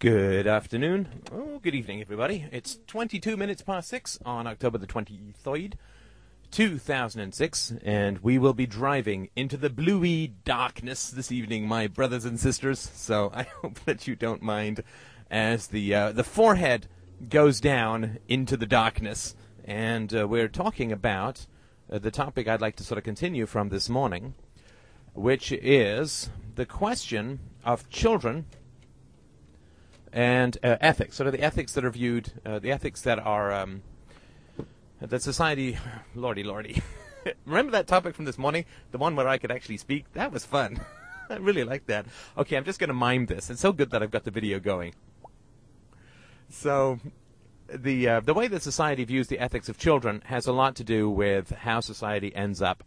Good afternoon. Oh, good evening, everybody. It's 22 minutes past 6 on October the 23rd, 2006, and we will be driving into the bluey darkness this evening, my brothers and sisters. So I hope that you don't mind as the, uh, the forehead goes down into the darkness. And uh, we're talking about uh, the topic I'd like to sort of continue from this morning, which is the question of children and uh, ethics, sort of the ethics that are viewed, uh, the ethics that are um, that society, lordy, lordy. Remember that topic from this morning, the one where I could actually speak? That was fun. I really like that. Okay, I'm just going to mime this. It's so good that I've got the video going. So, the uh, the way that society views the ethics of children has a lot to do with how society ends up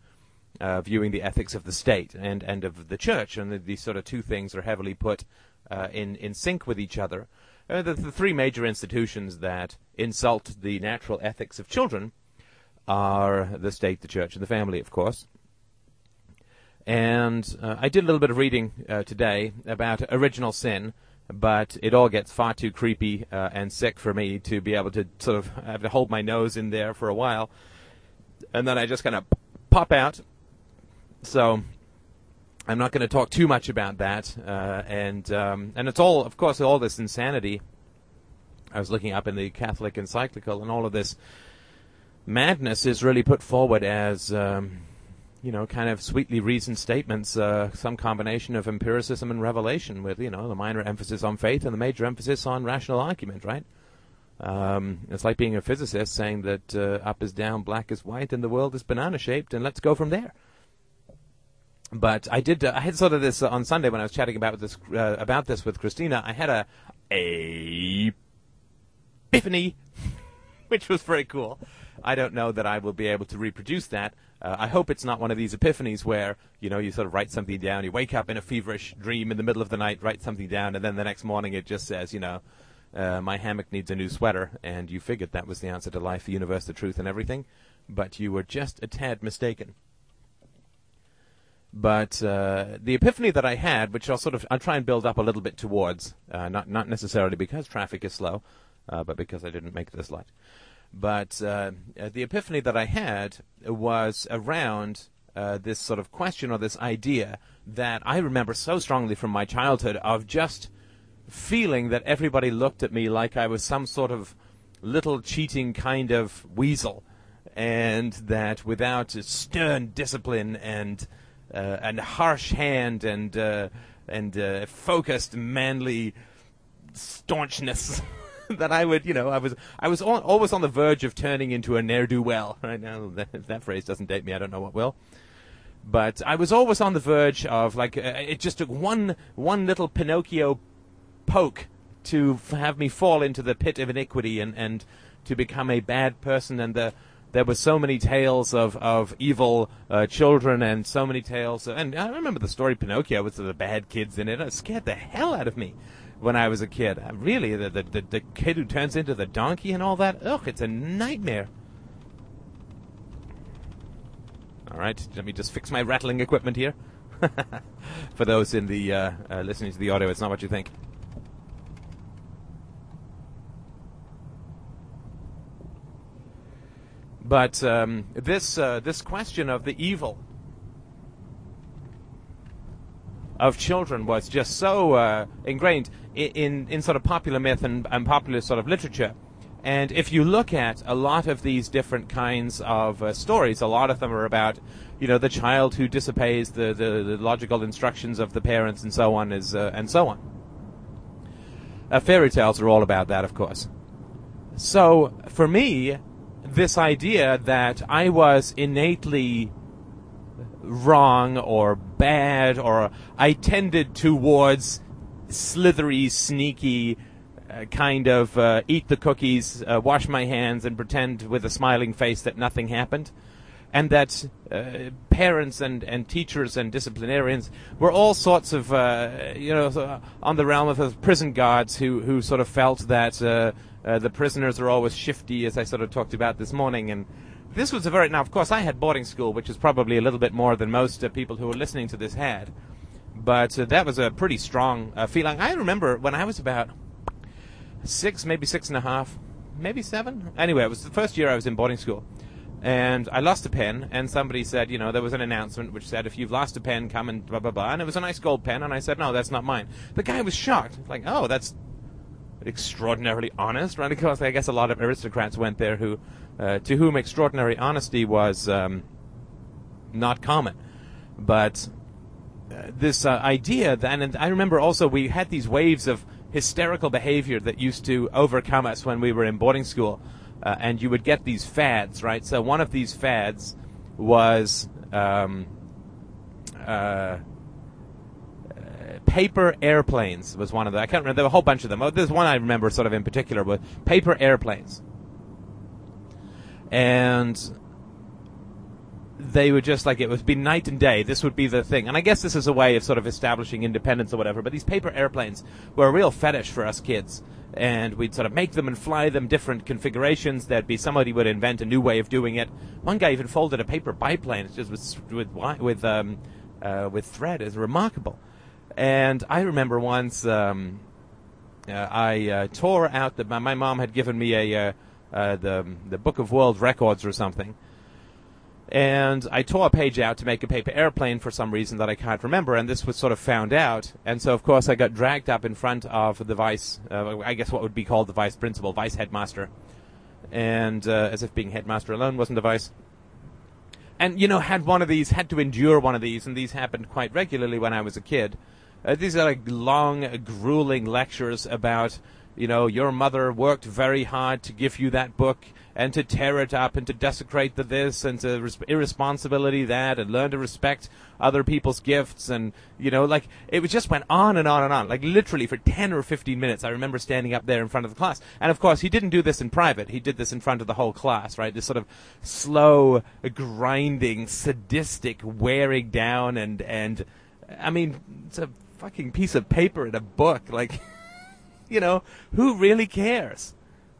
uh, viewing the ethics of the state and and of the church, and the, these sort of two things are heavily put uh, in in sync with each other. Uh, the, the, three major institutions that insult the natural ethics of children are the state, the church, and the family, of course. And uh, I did a little bit of reading uh, today about original sin, but it all gets far too creepy uh, and sick for me to be able to sort of have to hold my nose in there for a while, and then I just kind of pop out. So I'm not going to talk too much about that, uh, and um, and it's all, of course, all this insanity. I was looking up in the Catholic Encyclical, and all of this madness is really put forward as, um, you know, kind of sweetly reasoned statements, uh, some combination of empiricism and revelation, with you know the minor emphasis on faith and the major emphasis on rational argument, right? Um, it's like being a physicist saying that uh, up is down, black is white, and the world is banana shaped, and let's go from there but I did. Uh, I had sort of this uh, on Sunday when I was chatting about this uh, about this with Christina. I had a a epiphany, which was very cool. I don't know that I will be able to reproduce that. Uh, I hope it's not one of these epiphanies where you know you sort of write something down. You wake up in a feverish dream in the middle of the night, write something down, and then the next morning it just says, you know, uh, my hammock needs a new sweater, and you figured that was the answer to life, the universe, the truth, and everything, but you were just a tad mistaken. But uh, the epiphany that I had, which I'll sort of I'll try and build up a little bit towards, uh, not not necessarily because traffic is slow, uh, but because I didn't make this light. But uh, uh, the epiphany that I had was around uh, this sort of question or this idea that I remember so strongly from my childhood of just feeling that everybody looked at me like I was some sort of little cheating kind of weasel, and that without stern discipline and and harsh hand and uh, and uh, focused manly staunchness that I would, you know, I was I was on, always on the verge of turning into a ne'er do well. Right now, that, if that phrase doesn't date me, I don't know what will. But I was always on the verge of like uh, it just took one one little Pinocchio poke to f- have me fall into the pit of iniquity and and to become a bad person and the there were so many tales of of evil uh, children and so many tales. Of, and I remember the story Pinocchio with the bad kids in it. It scared the hell out of me when I was a kid. Uh, really, the, the the the kid who turns into the donkey and all that. Ugh, it's a nightmare. All right, let me just fix my rattling equipment here. For those in the uh, uh, listening to the audio, it's not what you think. But um, this uh, this question of the evil of children was just so uh, ingrained in, in, in sort of popular myth and, and, popular sort of literature. And if you look at a lot of these different kinds of uh, stories, a lot of them are about, you know, the child who disobeys the, the, the logical instructions of the parents and so on, is uh, and so on. Uh, fairy tales are all about that, of course. So for me, this idea that I was innately wrong or bad or I tended towards slithery, sneaky uh, kind of uh, eat the cookies, uh, wash my hands, and pretend with a smiling face that nothing happened. And that uh, parents and, and teachers and disciplinarians were all sorts of, uh, you know, on the realm of prison guards who, who sort of felt that uh, the prisoners are always shifty, as I sort of talked about this morning. And this was a very now, of course, I had boarding school, which is probably a little bit more than most uh, people who are listening to this had. But uh, that was a pretty strong uh, feeling. I remember when I was about six, maybe six and a half, maybe seven. Anyway, it was the first year I was in boarding school. And I lost a pen, and somebody said, you know, there was an announcement which said, if you've lost a pen, come and blah, blah, blah. And it was a nice gold pen, and I said, no, that's not mine. The guy was shocked. Like, oh, that's extraordinarily honest, right? Because I guess a lot of aristocrats went there who, uh, to whom extraordinary honesty was um, not common. But uh, this uh, idea, then, and I remember also we had these waves of hysterical behavior that used to overcome us when we were in boarding school, uh, and you would get these fads, right? So one of these fads was. Um, uh, paper airplanes was one of them. I can't remember. There were a whole bunch of them. Oh, there's one I remember sort of in particular, but paper airplanes. And they were just like it would be night and day. This would be the thing. And I guess this is a way of sort of establishing independence or whatever. But these paper airplanes were a real fetish for us kids. And we'd sort of make them and fly them different configurations. There'd be somebody would invent a new way of doing it. One guy even folded a paper biplane. Just with with with um, uh, with thread. It's remarkable. And I remember once um, uh, I uh, tore out the. My mom had given me a uh, uh, the the Book of World Records or something, and I tore a page out to make a paper airplane for some reason that I can't remember. And this was sort of found out, and so of course I got dragged up in front of the vice. Uh, I guess what would be called the vice principal, vice headmaster, and uh, as if being headmaster alone wasn't a vice and you know had one of these had to endure one of these and these happened quite regularly when i was a kid uh, these are like long, grueling lectures about, you know, your mother worked very hard to give you that book and to tear it up and to desecrate the this and to res- irresponsibility that and learn to respect other people's gifts and you know like it just went on and on and on. Like literally for 10 or 15 minutes i remember standing up there in front of the class. And of course he didn't do this in private. He did this in front of the whole class right? This sort of slow grinding sadistic wearing down and and i mean it's a fucking piece of paper in a book. Like, you know, who really cares?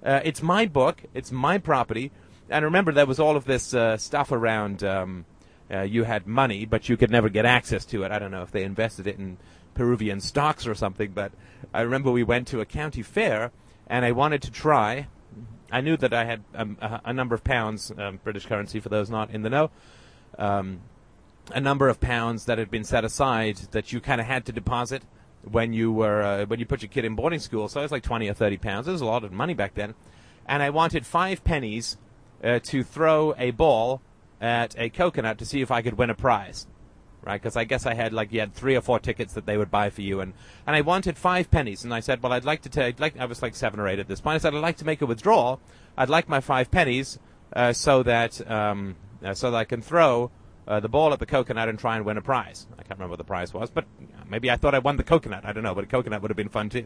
Uh, it's my book. It's my property. And remember, there was all of this uh, stuff around. Um, uh, you had money, but you could never get access to it. I don't know if they invested it in Peruvian stocks or something, but I remember we went to a county fair, and I wanted to try. I knew that I had um, a, a, number of pounds, um, British currency for those not in the know, um, a number of pounds that had been set aside that you kind of had to deposit when you were uh, when you put your kid in boarding school. So it was like twenty or thirty pounds. It was a lot of money back then, and I wanted five pennies uh, to throw a ball at a coconut to see if I could win a prize. Right, because I guess I had like you had three or four tickets that they would buy for you, and, and I wanted five pennies, and I said, well, I'd like to take like I was like seven or eight at this point. I said I'd like to make a withdrawal. I'd like my five pennies uh, so that um, uh, so that I can throw uh, the ball at the coconut and try and win a prize. I can't remember what the prize was, but maybe I thought I won the coconut. I don't know, but a coconut would have been fun too.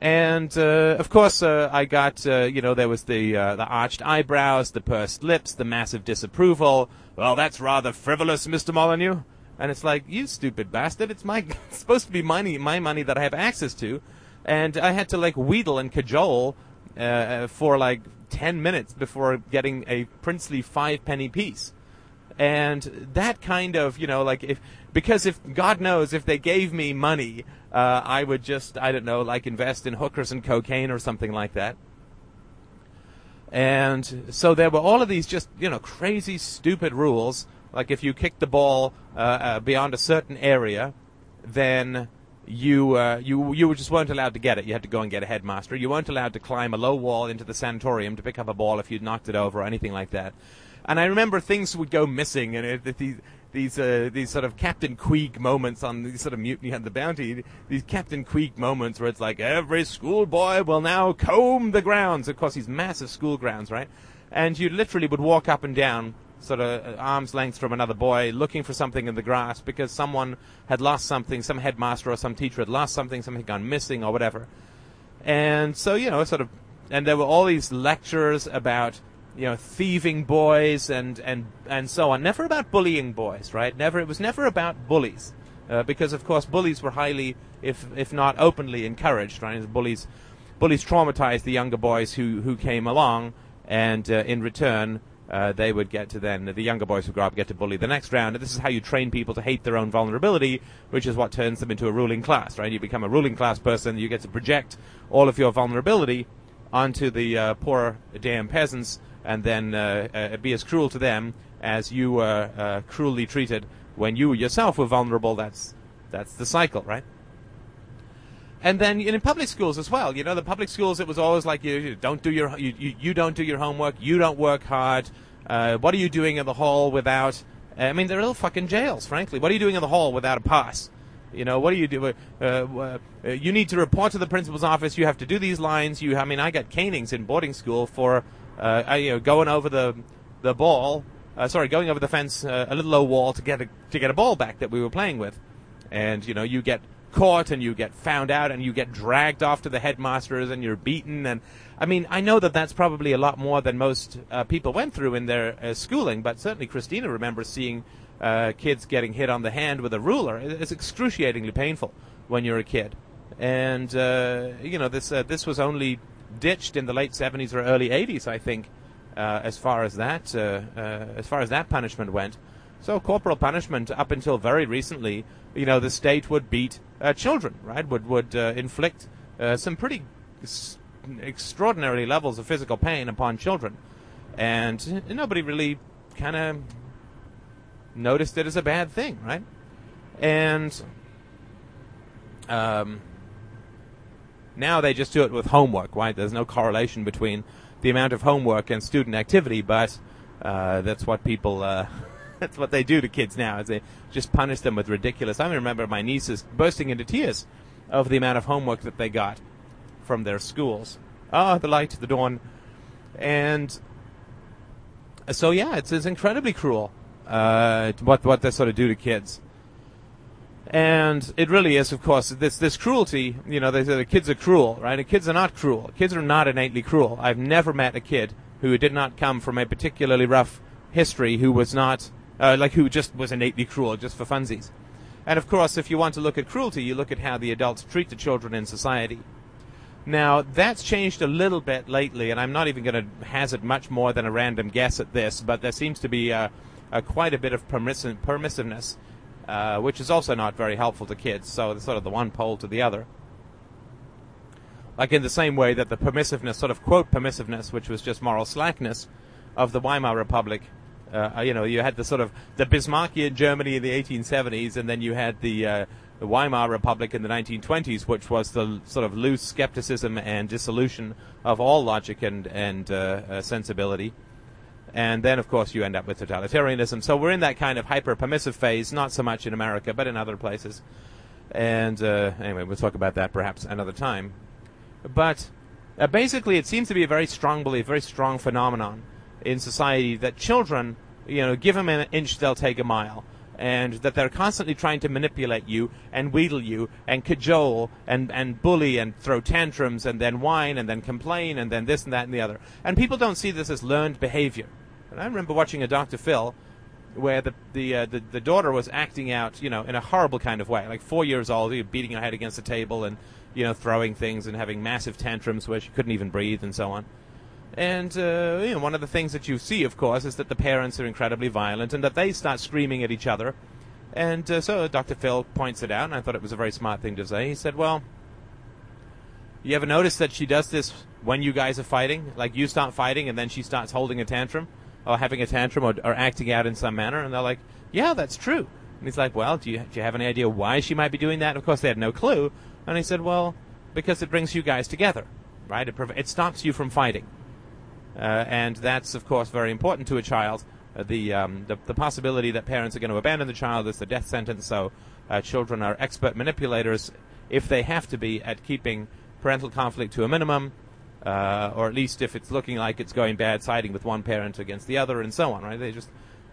And uh, of course, uh, I got uh, you know there was the uh, the arched eyebrows, the pursed lips, the massive disapproval. Well, that's rather frivolous, Mister Molyneux. And it's like you stupid bastard! It's my it's supposed to be money, my money that I have access to, and I had to like wheedle and cajole uh, for like ten minutes before getting a princely five penny piece and that kind of you know like if because if God knows if they gave me money, uh, I would just I don't know like invest in hookers and cocaine or something like that. And so there were all of these just you know crazy stupid rules. Like if you kicked the ball uh, uh, beyond a certain area, then you uh, you you just weren't allowed to get it. You had to go and get a headmaster. You weren't allowed to climb a low wall into the sanatorium to pick up a ball if you'd knocked it over or anything like that. And I remember things would go missing, and it, these these uh, these sort of Captain Queeg moments on these sort of Mutiny on the Bounty, these Captain Queeg moments where it's like every schoolboy will now comb the grounds. Course, these massive school grounds, right? And you literally would walk up and down, sort of uh, arm's length from another boy, looking for something in the grass because someone had lost something, some headmaster or some teacher had lost something, something had gone missing or whatever. And so, you know, sort of, and there were all these lectures about you know, thieving boys and, and, and so on. Never about bullying boys, right? Never. It was never about bullies, uh, because of course bullies were highly, if if not openly, encouraged. Right? Bullies, bullies traumatized the younger boys who who came along, and uh, in return, uh, they would get to then the younger boys would grow up get to bully the next round. And this is how you train people to hate their own vulnerability, which is what turns them into a ruling class, right? You become a ruling class person, you get to project all of your vulnerability onto the uh, poor damn peasants, and then uh, uh be as cruel to them as you were uh, cruelly treated when you yourself were vulnerable. That's that's the cycle, right? And then in public schools as well, you know, the public schools, it was always like you, you don't do your you, you, don't do your homework, you don't work hard. Uh, what are you doing in the hall without? I mean, they're little fucking jails, frankly. What are you doing in the hall without a pass? You know, what do you do? Uh, uh, you need to report to the principal's office. You have to do these lines. You, I mean, I got canings in boarding school for, uh, you know, going over the the ball. Uh, sorry, going over the fence, uh, a little low wall to get a to get a ball back that we were playing with, and you know, you get caught and you get found out and you get dragged off to the headmasters and you're beaten. And I mean I know that that's probably a lot more than most uh, people went through in their uh, schooling but certainly Christina remembers seeing uh, kids getting hit on the hand with a ruler. It's excruciatingly painful when you're a kid. And uh, you know this uh, this was only ditched in the late 70s or early 80s I think uh, as far as that as far as that punishment went so corporal punishment, up until very recently, you know, the state would beat uh, children, right? Would would uh, inflict uh, some pretty s- extraordinary levels of physical pain upon children, and nobody really kind of noticed it as a bad thing, right? And um, now they just do it with homework, right? There's no correlation between the amount of homework and student activity, but uh, that's what people uh, That's what they do to kids now. Is they just punish them with ridiculous. I remember my nieces bursting into tears of the amount of homework that they got from their schools. Ah, oh, the light, the dawn, and so yeah, it's, it's incredibly cruel uh, what what they sort of do to kids. And it really is, of course, this this cruelty. You know, they say the kids are cruel, right? And kids are not cruel. Kids are not innately cruel. I've never met a kid who did not come from a particularly rough history who was not uh, like who just was innately cruel just for funsies. And of course, if you want to look at cruelty, you look at how the adults treat the children in society. Now, that's changed a little bit lately, and I'm not even going to hazard much more than a random guess at this, but there seems to be uh, uh, quite a bit of permiss- permissiveness, uh, which is also not very helpful to kids, so it's sort of the one pole to the other. Like in the same way that the permissiveness, sort of quote permissiveness, which was just moral slackness, of the Weimar Republic uh, you know, you had the sort of the Bismarckian Germany in the 1870s, and then you had the, uh, the Weimar Republic in the 1920s, which was the sort of loose skepticism and dissolution of all logic and and uh, uh, sensibility. And then, of course, you end up with totalitarianism. So we're in that kind of hyper permissive phase, not so much in America, but in other places. And uh, anyway, we'll talk about that perhaps another time. But uh, basically, it seems to be a very strong belief, very strong phenomenon in society that children, you know, give them an inch, they'll take a mile. And that they're constantly trying to manipulate you and wheedle you and cajole and, and bully and throw tantrums and then whine and then complain and then this and that and the other. And people don't see this as learned behavior. And I remember watching a Dr. Phil where the the, uh, the the daughter was acting out, you know, in a horrible kind of way, like four years old, beating her head against the table and you know throwing things and having massive tantrums where she couldn't even breathe and so on. And uh, you know, one of the things that you see, of course, is that the parents are incredibly violent and that they start screaming at each other. And uh, so Dr. Phil points it out, and I thought it was a very smart thing to say. He said, "Well, you ever notice that she does this when you guys are fighting? Like you start fighting, and then she starts holding a tantrum, or having a tantrum, or, or acting out in some manner." And they're like, "Yeah, that's true." And he's like, "Well, do you do you have any idea why she might be doing that?" And of course, they had no clue. And he said, "Well, because it brings you guys together, right? It, prov- it stops you from fighting." Uh, and that's, of course, very important to a child. Uh, the, um, the, the possibility that parents are going to abandon the child is the death sentence. So uh, children are expert manipulators, if they have to be, at keeping parental conflict to a minimum, uh, or at least if it's looking like it's going bad, siding with one parent against the other, and so on. Right? They just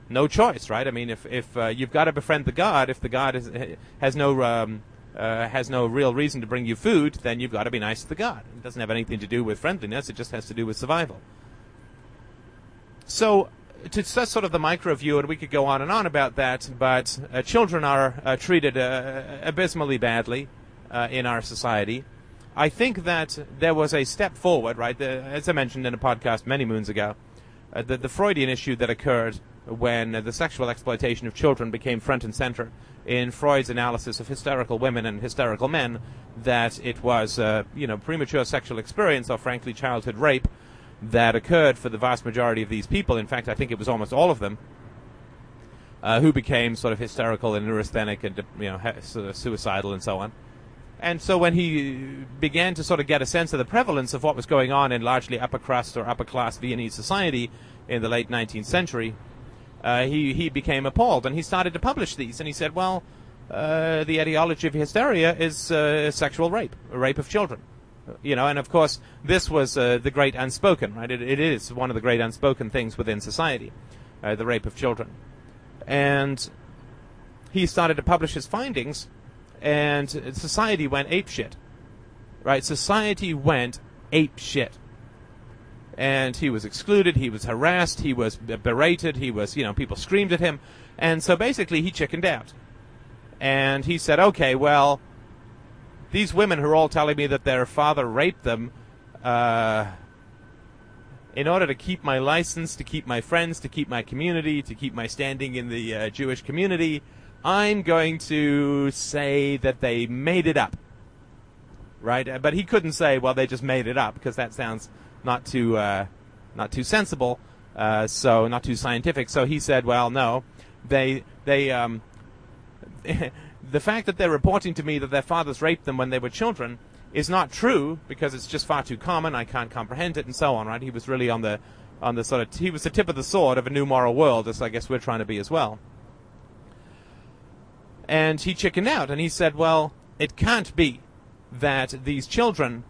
no choice, right? I mean, if if uh, you've got to befriend the god, if the god is, has no um, uh, has no real reason to bring you food, then you've got to be nice to the god. It doesn't have anything to do with friendliness; it just has to do with survival. So to that's sort of the micro view, and we could go on and on about that, but uh, children are uh, treated uh, abysmally badly in our society. I think that there was a step forward, right? The, as I mentioned in a podcast many moons ago, uh, the, the Freudian issue that occurred when the sexual exploitation of children became front and center in Freud's analysis of hysterical women and hysterical men, that it was, uh, you know, premature sexual experience or frankly childhood rape that occurred for the vast majority of these people. In fact, I think it was almost all of them. Uh, who became sort of hysterical and neurasthenic and you know suicidal and so on. And so when he began to sort of get a sense of the prevalence of what was going on in largely upper crust or upper class Viennese society in the late 19th century, uh, he he became appalled and he started to publish these. And he said, well, uh, the etiology of hysteria is uh, sexual rape, rape of children. You know, and of course, this was uh, the great unspoken, right? It, it is one of the great unspoken things within society, uh, the rape of children. And he started to publish his findings, and society went ape shit. Right? Society went ape shit. And he was excluded, he was harassed, he was berated, he was, you know, people screamed at him. And so basically he chickened out. And he said, okay, well, these women who are all telling me that their father raped them, uh, in order to keep my license, to keep my friends, to keep my community, to keep my standing in the uh, Jewish community, I'm going to say that they made it up. Right? But he couldn't say, well, they just made it up, because that sounds not too, uh, not too sensible, uh, so not too scientific. So he said, well, no, they, they, um, the fact that they're reporting to me that their fathers raped them when they were children is not true because it's just far too common. I can't comprehend it, and so on. Right? He was really on the on the sort of he was the tip of the sword of a new moral world, as I guess we're trying to be as well. And he chickened out, and he said, "Well, it can't be that these children,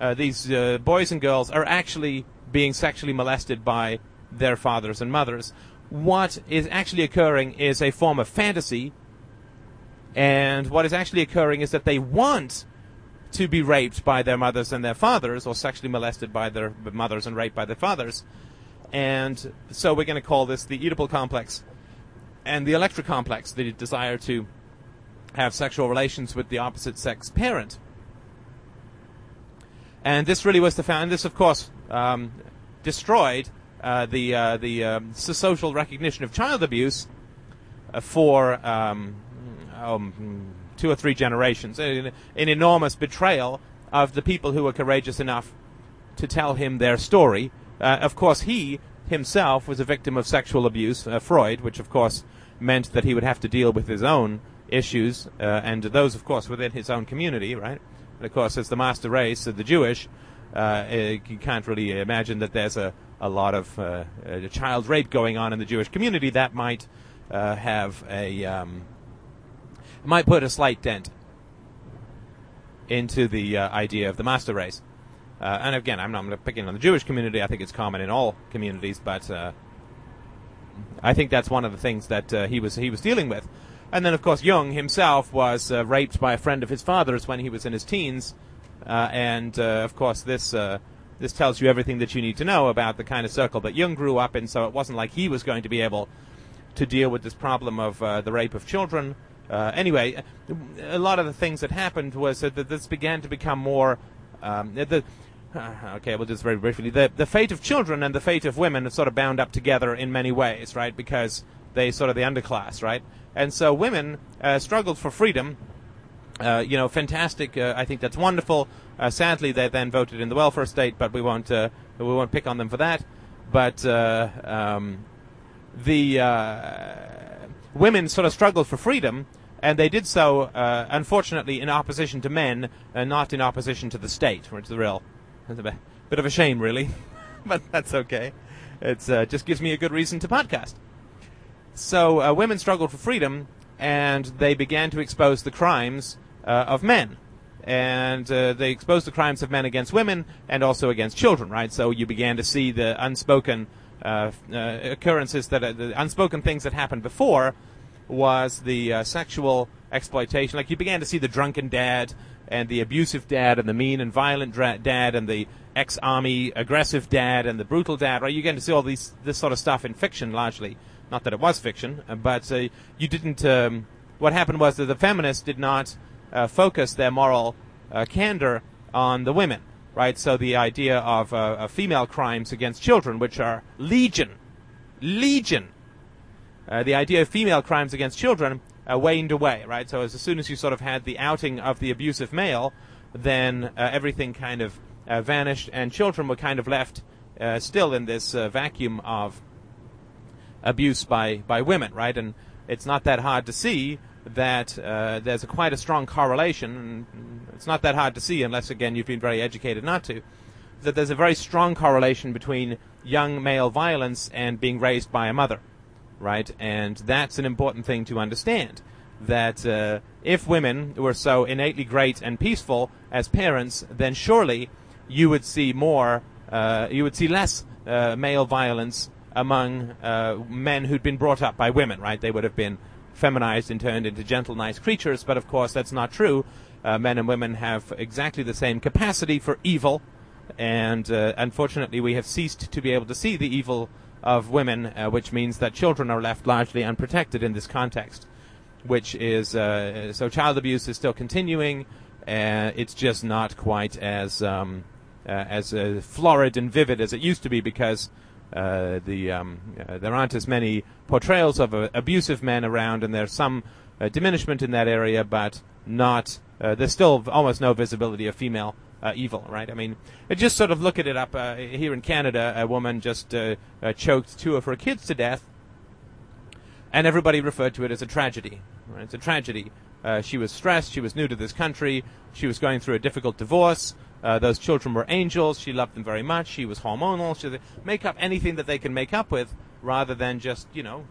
uh, these uh, boys and girls, are actually being sexually molested by their fathers and mothers. What is actually occurring is a form of fantasy." And what is actually occurring is that they want to be raped by their mothers and their fathers, or sexually molested by their mothers and raped by their fathers. And so we're going to call this the Oedipal complex and the Electra complex, the desire to have sexual relations with the opposite sex parent. And this really was the found. This, of course, um, destroyed uh, the uh, the um, social recognition of child abuse uh, for um, um two or three generations. An, an enormous betrayal of the people who were courageous enough to tell him their story. Uh, of course, he himself was a victim of sexual abuse, uh, Freud, which of course meant that he would have to deal with his own issues, uh, and those, of course, within his own community, right? And of course, as the master race of the Jewish, uh, you can't really imagine that there's a, a lot of uh, child rape going on in the Jewish community that might uh, have a um, might put a slight dent into the uh, idea of the master race. Uh, and again, I'm not picking on the Jewish community. I think it's common in all communities, but uh, I think that's one of the things that uh, he was he was dealing with. And then, of course, Jung himself was uh, raped by a friend of his father's when he was in his teens, uh, and of course, this this tells you everything that you need to know about the kind of circle that Jung grew up in. So it wasn't like he was going to be able to deal with this problem of the rape of children. Uh, anyway, a lot of the things that happened was that this began to become more. Um, the, uh, okay, well, just very briefly, the the fate of children and the fate of women are sort of bound up together in many ways, right? Because they sort of the underclass, right? And so women uh, struggled for freedom. Uh, you know, fantastic. Uh, I think that's wonderful. Uh, sadly, they then voted in the welfare state, but we won't we won't pick on them for that. But um, the women sort of struggled for freedom, and they did so, uh, unfortunately, in opposition to men, and not in opposition to the state, which is the real bit of a shame, really, but that's okay. It uh, just gives me a good reason to podcast. So uh, women struggled for freedom, and they began to expose the crimes uh, of men. And uh, they exposed the crimes of men against women and also against children, right? So you began to see the unspoken uh, uh, occurrences that the unspoken things that happened before was the uh, sexual exploitation. Like you began to see the drunken dad and the abusive dad and the mean and violent dra- dad and the ex-army aggressive dad and the brutal dad. Right? You began to see all these this sort of stuff in fiction largely. Not that it was fiction, but uh, you didn't. Um, what happened was that the feminists did not uh, focus their moral uh, candor on the women right? So the idea of, uh, female crimes against children, which are legion, legion. Uh, the idea of female crimes against children uh, waned away, right? So as, as, soon as you sort of had the outing of the abusive male, then uh, everything kind of uh, vanished, and children were kind of left uh, still in this vacuum of abuse by, by women, right? And it's not that hard to see that uh, there's a quite a strong correlation. It's not that hard to see unless, again, you've been very educated not to. That there's a very strong correlation between young male violence and being raised by a mother, right? And that's an important thing to understand. That uh, if women were so innately great and peaceful as parents, then surely you would see more, uh, you would see less uh, male violence among uh, men who'd been brought up by women, right? They would have been feminized and turned into gentle, nice creatures, but of course that's not true. Uh, men and women have exactly the same capacity for evil, and uh, unfortunately we have ceased to be able to see the evil of women, uh, which means that children are left largely unprotected in this context. Which is uh, so child abuse is still continuing. Uh, it's just not quite as um, as florid and vivid as it used to be because uh, the um, uh, there aren't as many portrayals of uh, abusive men around, and there's some uh, diminishment in that area, but not. Uh, there's still almost no visibility of female evil, right? I mean, just sort of look at it up here in Canada. A woman just choked two of her kids to death, and everybody referred to it as a tragedy. Right? It's a tragedy. she was stressed. She was new to this country. She was going through a difficult divorce. Uh, those children were angels. She loved them very much. She was hormonal. She make up anything that they can make up with, rather than just you know.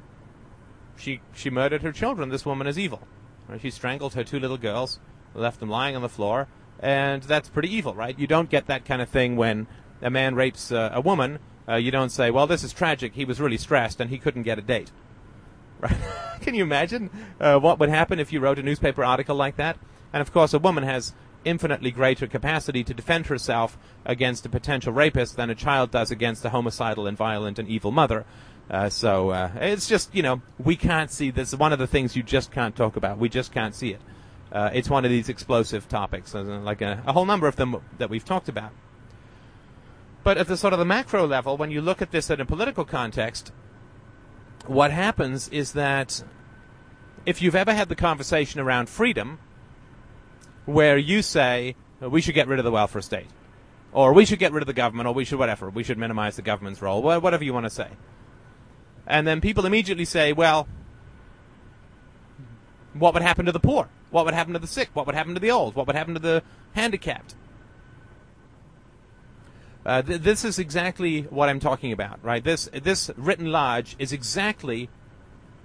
She she murdered her children. This woman is evil. Right? She strangled her two little girls, left them lying on the floor, and that's pretty evil, right? You don't get that kind of thing when a man rapes uh, a woman. Uh, you don't say, "Well, this is tragic. He was really stressed and he couldn't get a date." Right? can you imagine uh, what would happen if you wrote a newspaper article like that? And of course, a woman has infinitely greater capacity to defend herself against a potential rapist than a child does against a homicidal and violent and evil mother. Uh, so uh, it's just you know we can't see this. One of the things you just can't talk about. We just can't see it. Uh, it's one of these explosive topics, uh, like a, a, whole number of them that we've talked about. But at the sort of the macro level, when you look at this in a political context, what happens is that if you've ever had the conversation around freedom, where you say we should get rid of the welfare state, or we should get rid of the government, or we should whatever, we should minimize the government's role, whatever you want to say. And then people immediately say, well, what would happen to the poor? What would happen to the sick? What would happen to the old? What would happen to the handicapped? Uh, th- this is exactly what I'm talking about, right? This this written large is exactly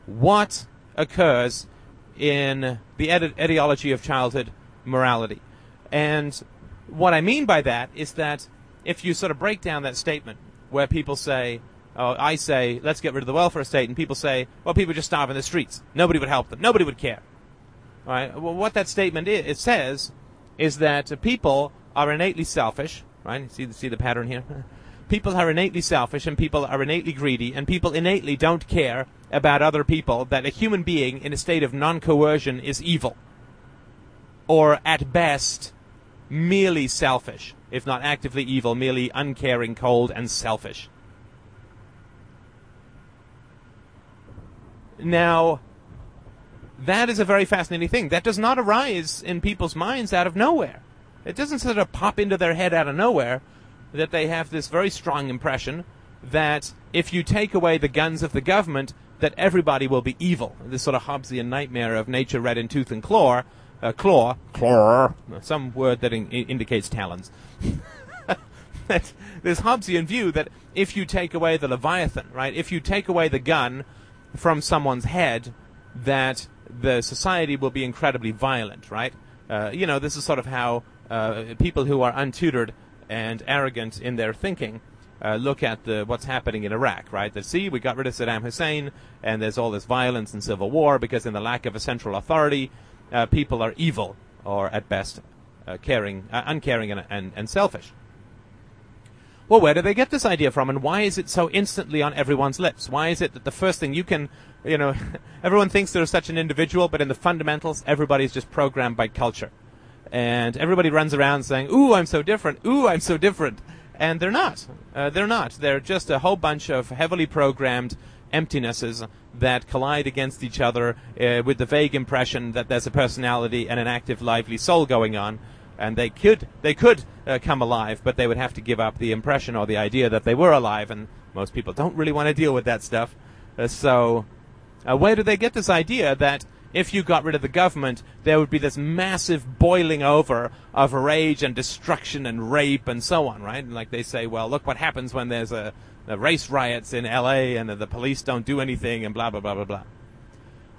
what occurs in the etiology of childhood morality. And what I mean by that is that if you sort of break down that statement where people say, oh, I say, let's get rid of the welfare state, and people say, well, people just starve in the streets. Nobody would help them. Nobody would care. All right? Well, what that statement is, it says is that people are innately selfish, right? See, see the pattern here? people are innately selfish, and people are innately greedy, and people innately don't care about other people, that a human being in a state of non-coercion is evil or at best, merely selfish, if not actively evil, merely uncaring, cold, and selfish. Now, that is a very fascinating thing. That does not arise in people's minds out of nowhere. It doesn't sort of pop into their head out of nowhere that they have this very strong impression that if you take away the guns of the government, that everybody will be evil. This sort of Hobbesian nightmare of nature red in tooth and claw, uh, claw, claw, some word that in, indicates talons. that this Hobbesian view that if you take away the Leviathan, right, if you take away the gun from someone's head, that the society will be incredibly violent, right? Uh, you know, this is sort of how uh, people who are untutored and arrogant in their thinking uh, look at the, what's happening in Iraq, right? They see we got rid of Saddam Hussein, and there's all this violence and civil war because in the lack of a central authority, uh, people are evil or at best uh, caring, uh, uncaring and, and, and selfish. Well, where do they get this idea from, and why is it so instantly on everyone's lips? Why is it that the first thing you can, you know, everyone thinks they're such an individual, but in the fundamentals, everybody's just programmed by culture. and everybody runs around saying, "Ooh, I'm so different. Ooh, I'm so different," and they're not. Uh, they're not. They're just a whole bunch of heavily programmed emptinesses that collide against each other uh, with the vague impression that there's a personality and an active, lively soul going on. And they could they could uh, come alive, but they would have to give up the impression or the idea that they were alive. And most people don't really want to deal with that stuff. Uh, so, uh, where do they get this idea that if you got rid of the government, there would be this massive boiling over of rage and destruction and rape and so on, right? Like they say, well, look what happens when there's a race riots in L.A. and the police don't do anything and blah blah blah blah blah.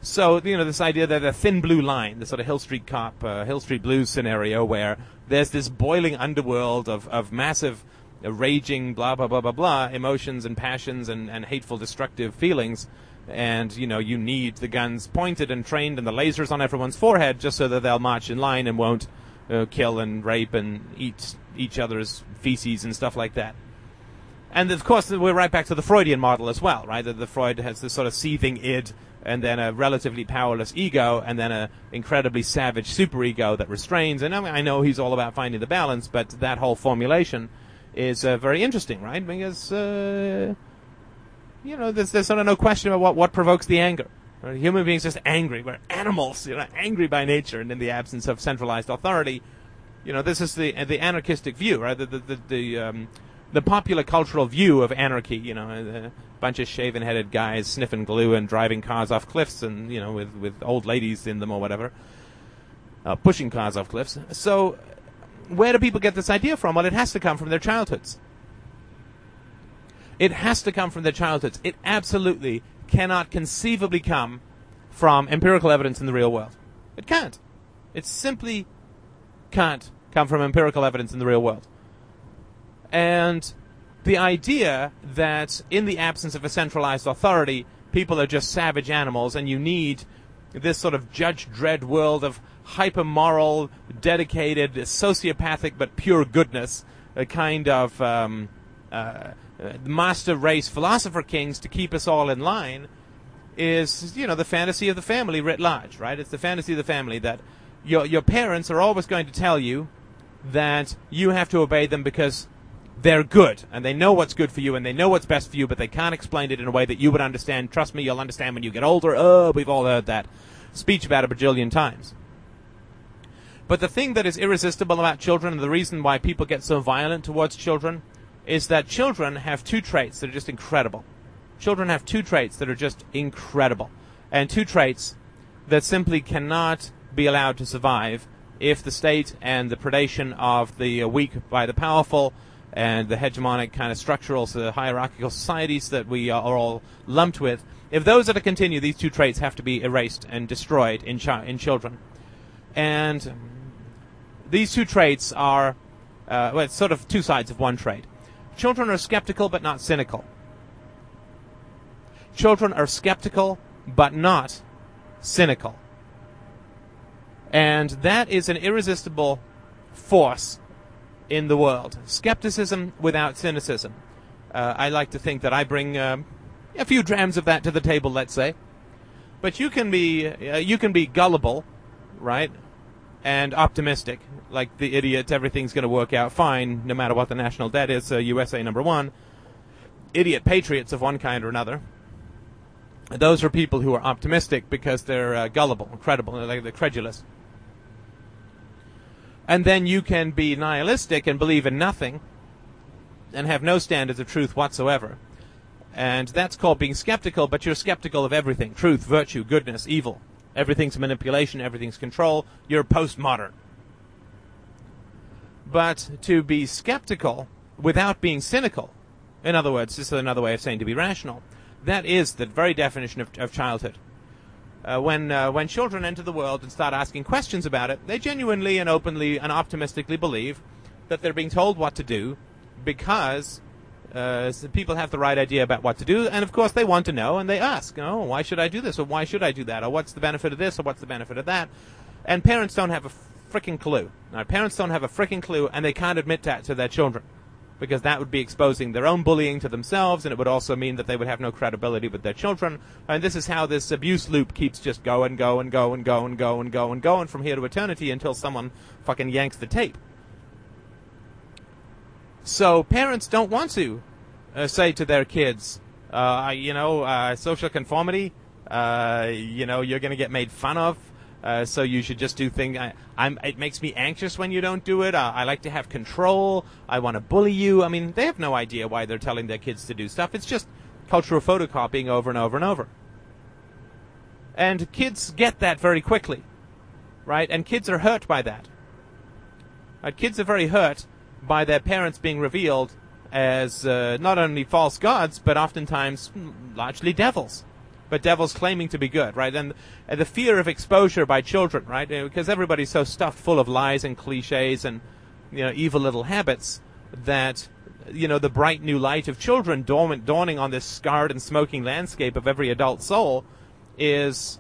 So you know this idea that a thin blue line, the sort of Hill Street Cop, uh, Hill Street Blues scenario, where there's this boiling underworld of of massive, uh, raging blah blah blah blah blah emotions and passions and, and hateful destructive feelings and you know you need the guns pointed and trained and the lasers on everyone's forehead just so that they'll march in line and won't uh, kill and rape and eat each other's feces and stuff like that. And of course, we're right back to the Freudian model as well, right? That the Freud has this sort of seething id, and then a relatively powerless ego, and then an incredibly savage superego that restrains. And I, mean, I know he's all about finding the balance, but that whole formulation is uh, very interesting, right? Because uh, you know, there's, there's sort of no question about what, what provokes the anger. Right? Human beings just angry. We're animals, you know, angry by nature, and in the absence of centralized authority, you know, this is the the anarchistic view, right? The the the, the, um, the popular cultural view of anarchy, you know, a bunch of shaven-headed guys sniffing glue and driving cars off cliffs, and you know, with with old ladies in them or whatever, uh, pushing cars off cliffs. So, where do people get this idea from? Well, it has to come from their childhoods. It has to come from their childhoods. It absolutely cannot conceivably come from empirical evidence in the real world. It can't. It simply can't come from empirical evidence in the real world. And the idea that in the absence of a centralized authority, people are just savage animals and you need this sort of Judge Dredd world of hyper moral, dedicated, sociopathic but pure goodness, a kind of um, uh, uh, master race philosopher kings to keep us all in line is you know the fantasy of the family writ large, right? It's the fantasy of the family that your your parents are always going to tell you that you have to obey them because they're good and they know what's good for you and they know what's best for you, but they can't explain it in a way that you would understand. Trust me, you'll understand when you get older. Oh, we've all heard that speech about a bajillion times. But the thing that is irresistible about children, and the reason why people get so violent towards children, is that children have two traits that are just incredible. Children have two traits that are just incredible. And two traits that simply cannot be allowed to survive if the state and the predation of the weak by the powerful and the hegemonic kind of structural so hierarchical societies that we are all lumped with, if those are to continue, these two traits have to be erased and destroyed in, chi- in children. And these two traits are, uh, well, it's sort of two sides of one trait. Children are skeptical but not cynical. Children are skeptical but not cynical. And that is an irresistible force in the world. Skepticism without cynicism. Uh, I like to think that I bring um, a few drams of that to the table, let's say. But you can be uh, you can be gullible, right? and optimistic, like the idiot, everything's going to work out fine no matter what the national debt is, uh, USA number one. Idiot patriots of one kind or another. Those are people who are optimistic because they're uh, gullible, credible, they're credulous. And then you can be nihilistic and believe in nothing and have no standards of truth whatsoever. And that's called being skeptical, but you're skeptical of everything truth, virtue, goodness, evil. Everything's manipulation, everything's control. You're postmodern. But to be skeptical without being cynical, in other words, this is another way of saying to be rational, that is the very definition of, of childhood. Uh, when uh, when children enter the world and start asking questions about it, they genuinely and openly and optimistically believe that they're being told what to do because uh, people have the right idea about what to do, and of course they want to know, and they ask, "Oh, why should I do this? Or why should I do that? Or what's the benefit of this? Or what's the benefit of that?" And parents don't have a freaking clue. Now, parents don't have a freaking clue, and they can't admit that to their children. Because that would be exposing their own bullying to themselves, and it would also mean that they would have no credibility with their children. And this is how this abuse loop keeps just going, going, going, going, going, going, going from here to eternity until someone fucking yanks the tape. So parents don't want to uh, say to their kids, uh, you know, uh, social conformity, uh, you know, you're going to get made fun of. Uh, so you should just do things. I, am It makes me anxious when you don't do it. I, I like to have control. I want to bully you. I mean, they have no idea why they're telling their kids to do stuff. It's just cultural photocopying over and over and over. And kids get that very quickly, right? And kids are hurt by that. Right? Kids are very hurt by their parents being revealed as uh, not only false gods, but oftentimes largely devils but devils claiming to be good, right? And, the fear of exposure by children, right? Because everybody's so stuffed full of lies and cliches and you know evil little habits that you know the bright new light of children dormant, dawning on this scarred and smoking landscape of every adult soul is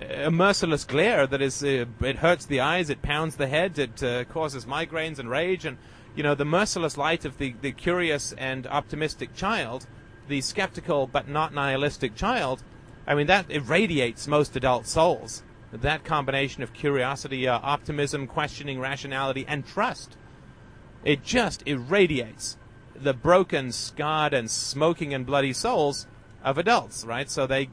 a merciless glare that is uh, it hurts the eyes, it pounds the head, it uh, causes migraines and rage, and you know the merciless light of the the curious and optimistic child, the skeptical but not nihilistic child I mean, that irradiates most adult souls. That combination of curiosity, uh, optimism, questioning, rationality, and trust. It just irradiates the broken, scarred, and smoking and bloody souls of adults, right? So they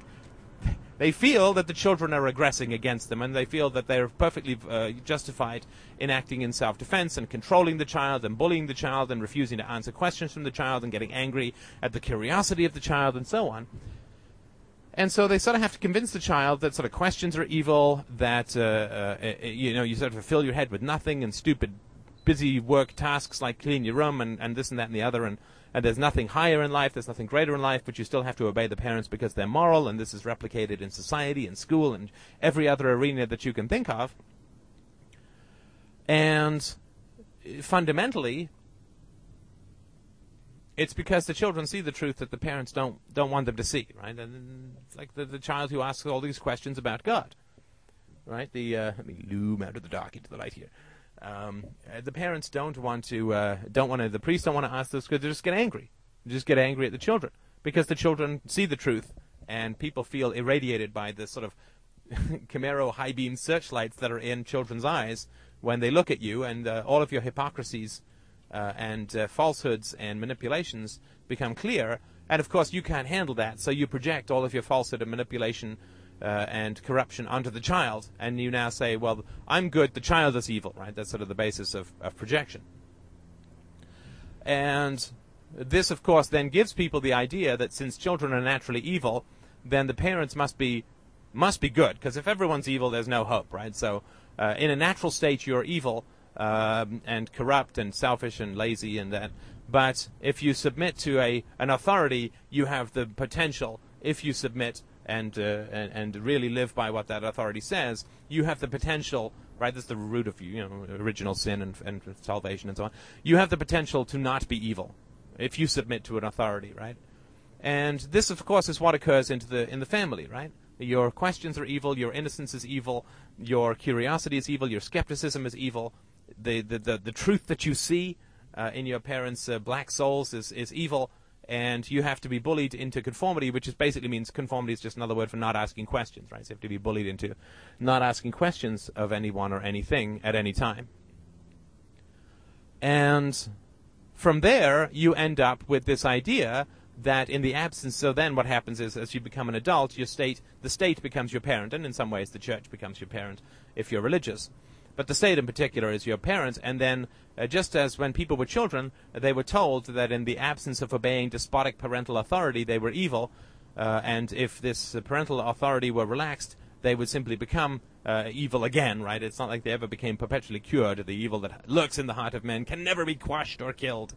they feel that the children are aggressing against them, and they feel that they're perfectly uh, justified in acting in self-defense and controlling the child and bullying the child and refusing to answer questions from the child and getting angry at the curiosity of the child and so on. And so they sort of have to convince the child that sort of questions are evil, that uh, uh, uh, you know you sort of fill your head with nothing and stupid, busy work tasks like clean your room and, and this and that and the other, and, and there's nothing higher in life, there's nothing greater in life, but you still have to obey the parents because they're moral, and this is replicated in society, in school, and every other arena that you can think of. And fundamentally, it's because the children see the truth that the parents don't don't want them to see, right? And it's like the, the child who asks all these questions about God, right? The uh, let me loom out of the dark into the light here. Um, uh, the parents don't want to uh, don't want to the priests don't want to ask those because they just get angry, they just get angry at the children because the children see the truth and people feel irradiated by the sort of Camaro high beam searchlights that are in children's eyes when they look at you and uh, all of your hypocrisies uh, and uh, falsehoods and manipulations become clear. And of course, you can't handle that, so you project all of your falsehood and manipulation uh, and corruption onto the child, and you now say, "Well, I'm good; the child is evil." Right? That's sort of the basis of, of projection. And this, of course, then gives people the idea that since children are naturally evil, then the parents must be must be good, because if everyone's evil, there's no hope, right? So, uh, in a natural state, you're evil, um, and corrupt and selfish and lazy and that. But if you submit to a an authority, you have the potential. If you submit and, uh, and and really live by what that authority says, you have the potential. Right, that's the root of you, you know original sin and, and salvation and so on. You have the potential to not be evil if you submit to an authority, right? And this, of course, is what occurs into the in the family, right? Your questions are evil, your innocence is evil, your curiosity is evil, your skepticism is evil, the, the, the, the truth that you see uh, in your parents' uh, black souls is, is evil, and you have to be bullied into conformity, which is basically means conformity is just another word for not asking questions, right? So you have to be bullied into not asking questions of anyone or anything at any time. And from there, you end up with this idea that in the absence, so then what happens is as you become an adult, your state, the state becomes your parent, and in some ways the church becomes your parent if you're religious but the state in particular is your parents. And then, uh, just as when people were children, they were told that in the absence of obeying despotic parental authority, they were evil, uh, and if this parental authority were relaxed, they would simply become uh, evil again, right? It's not like they ever became perpetually cured. The evil that lurks in the heart of men can never be quashed or killed.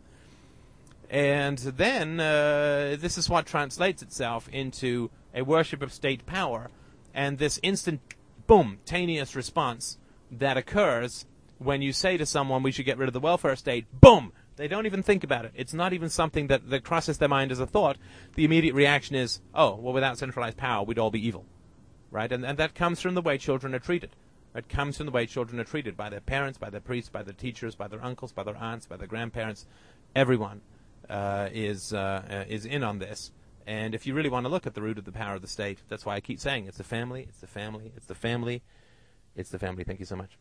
And then uh, this is what translates itself into a worship of state power, and this instant, boom, taneous response that occurs when you say to someone we should get rid of the welfare state, boom! They don't even think about it. It's not even something that, that crosses their mind as a thought. The immediate reaction is, oh, well, without centralized power, we'd all be evil. Right? And, and that comes from the way children are treated. It comes from the way children are treated by their parents, by their priests, by their teachers, by their uncles, by their aunts, by their grandparents, everyone uh, is uh, is in on this. And if you really want to look at the root of the power of the state, that's why I keep saying it's the family, it's the family, it's the family, it's the family. Thank you so much.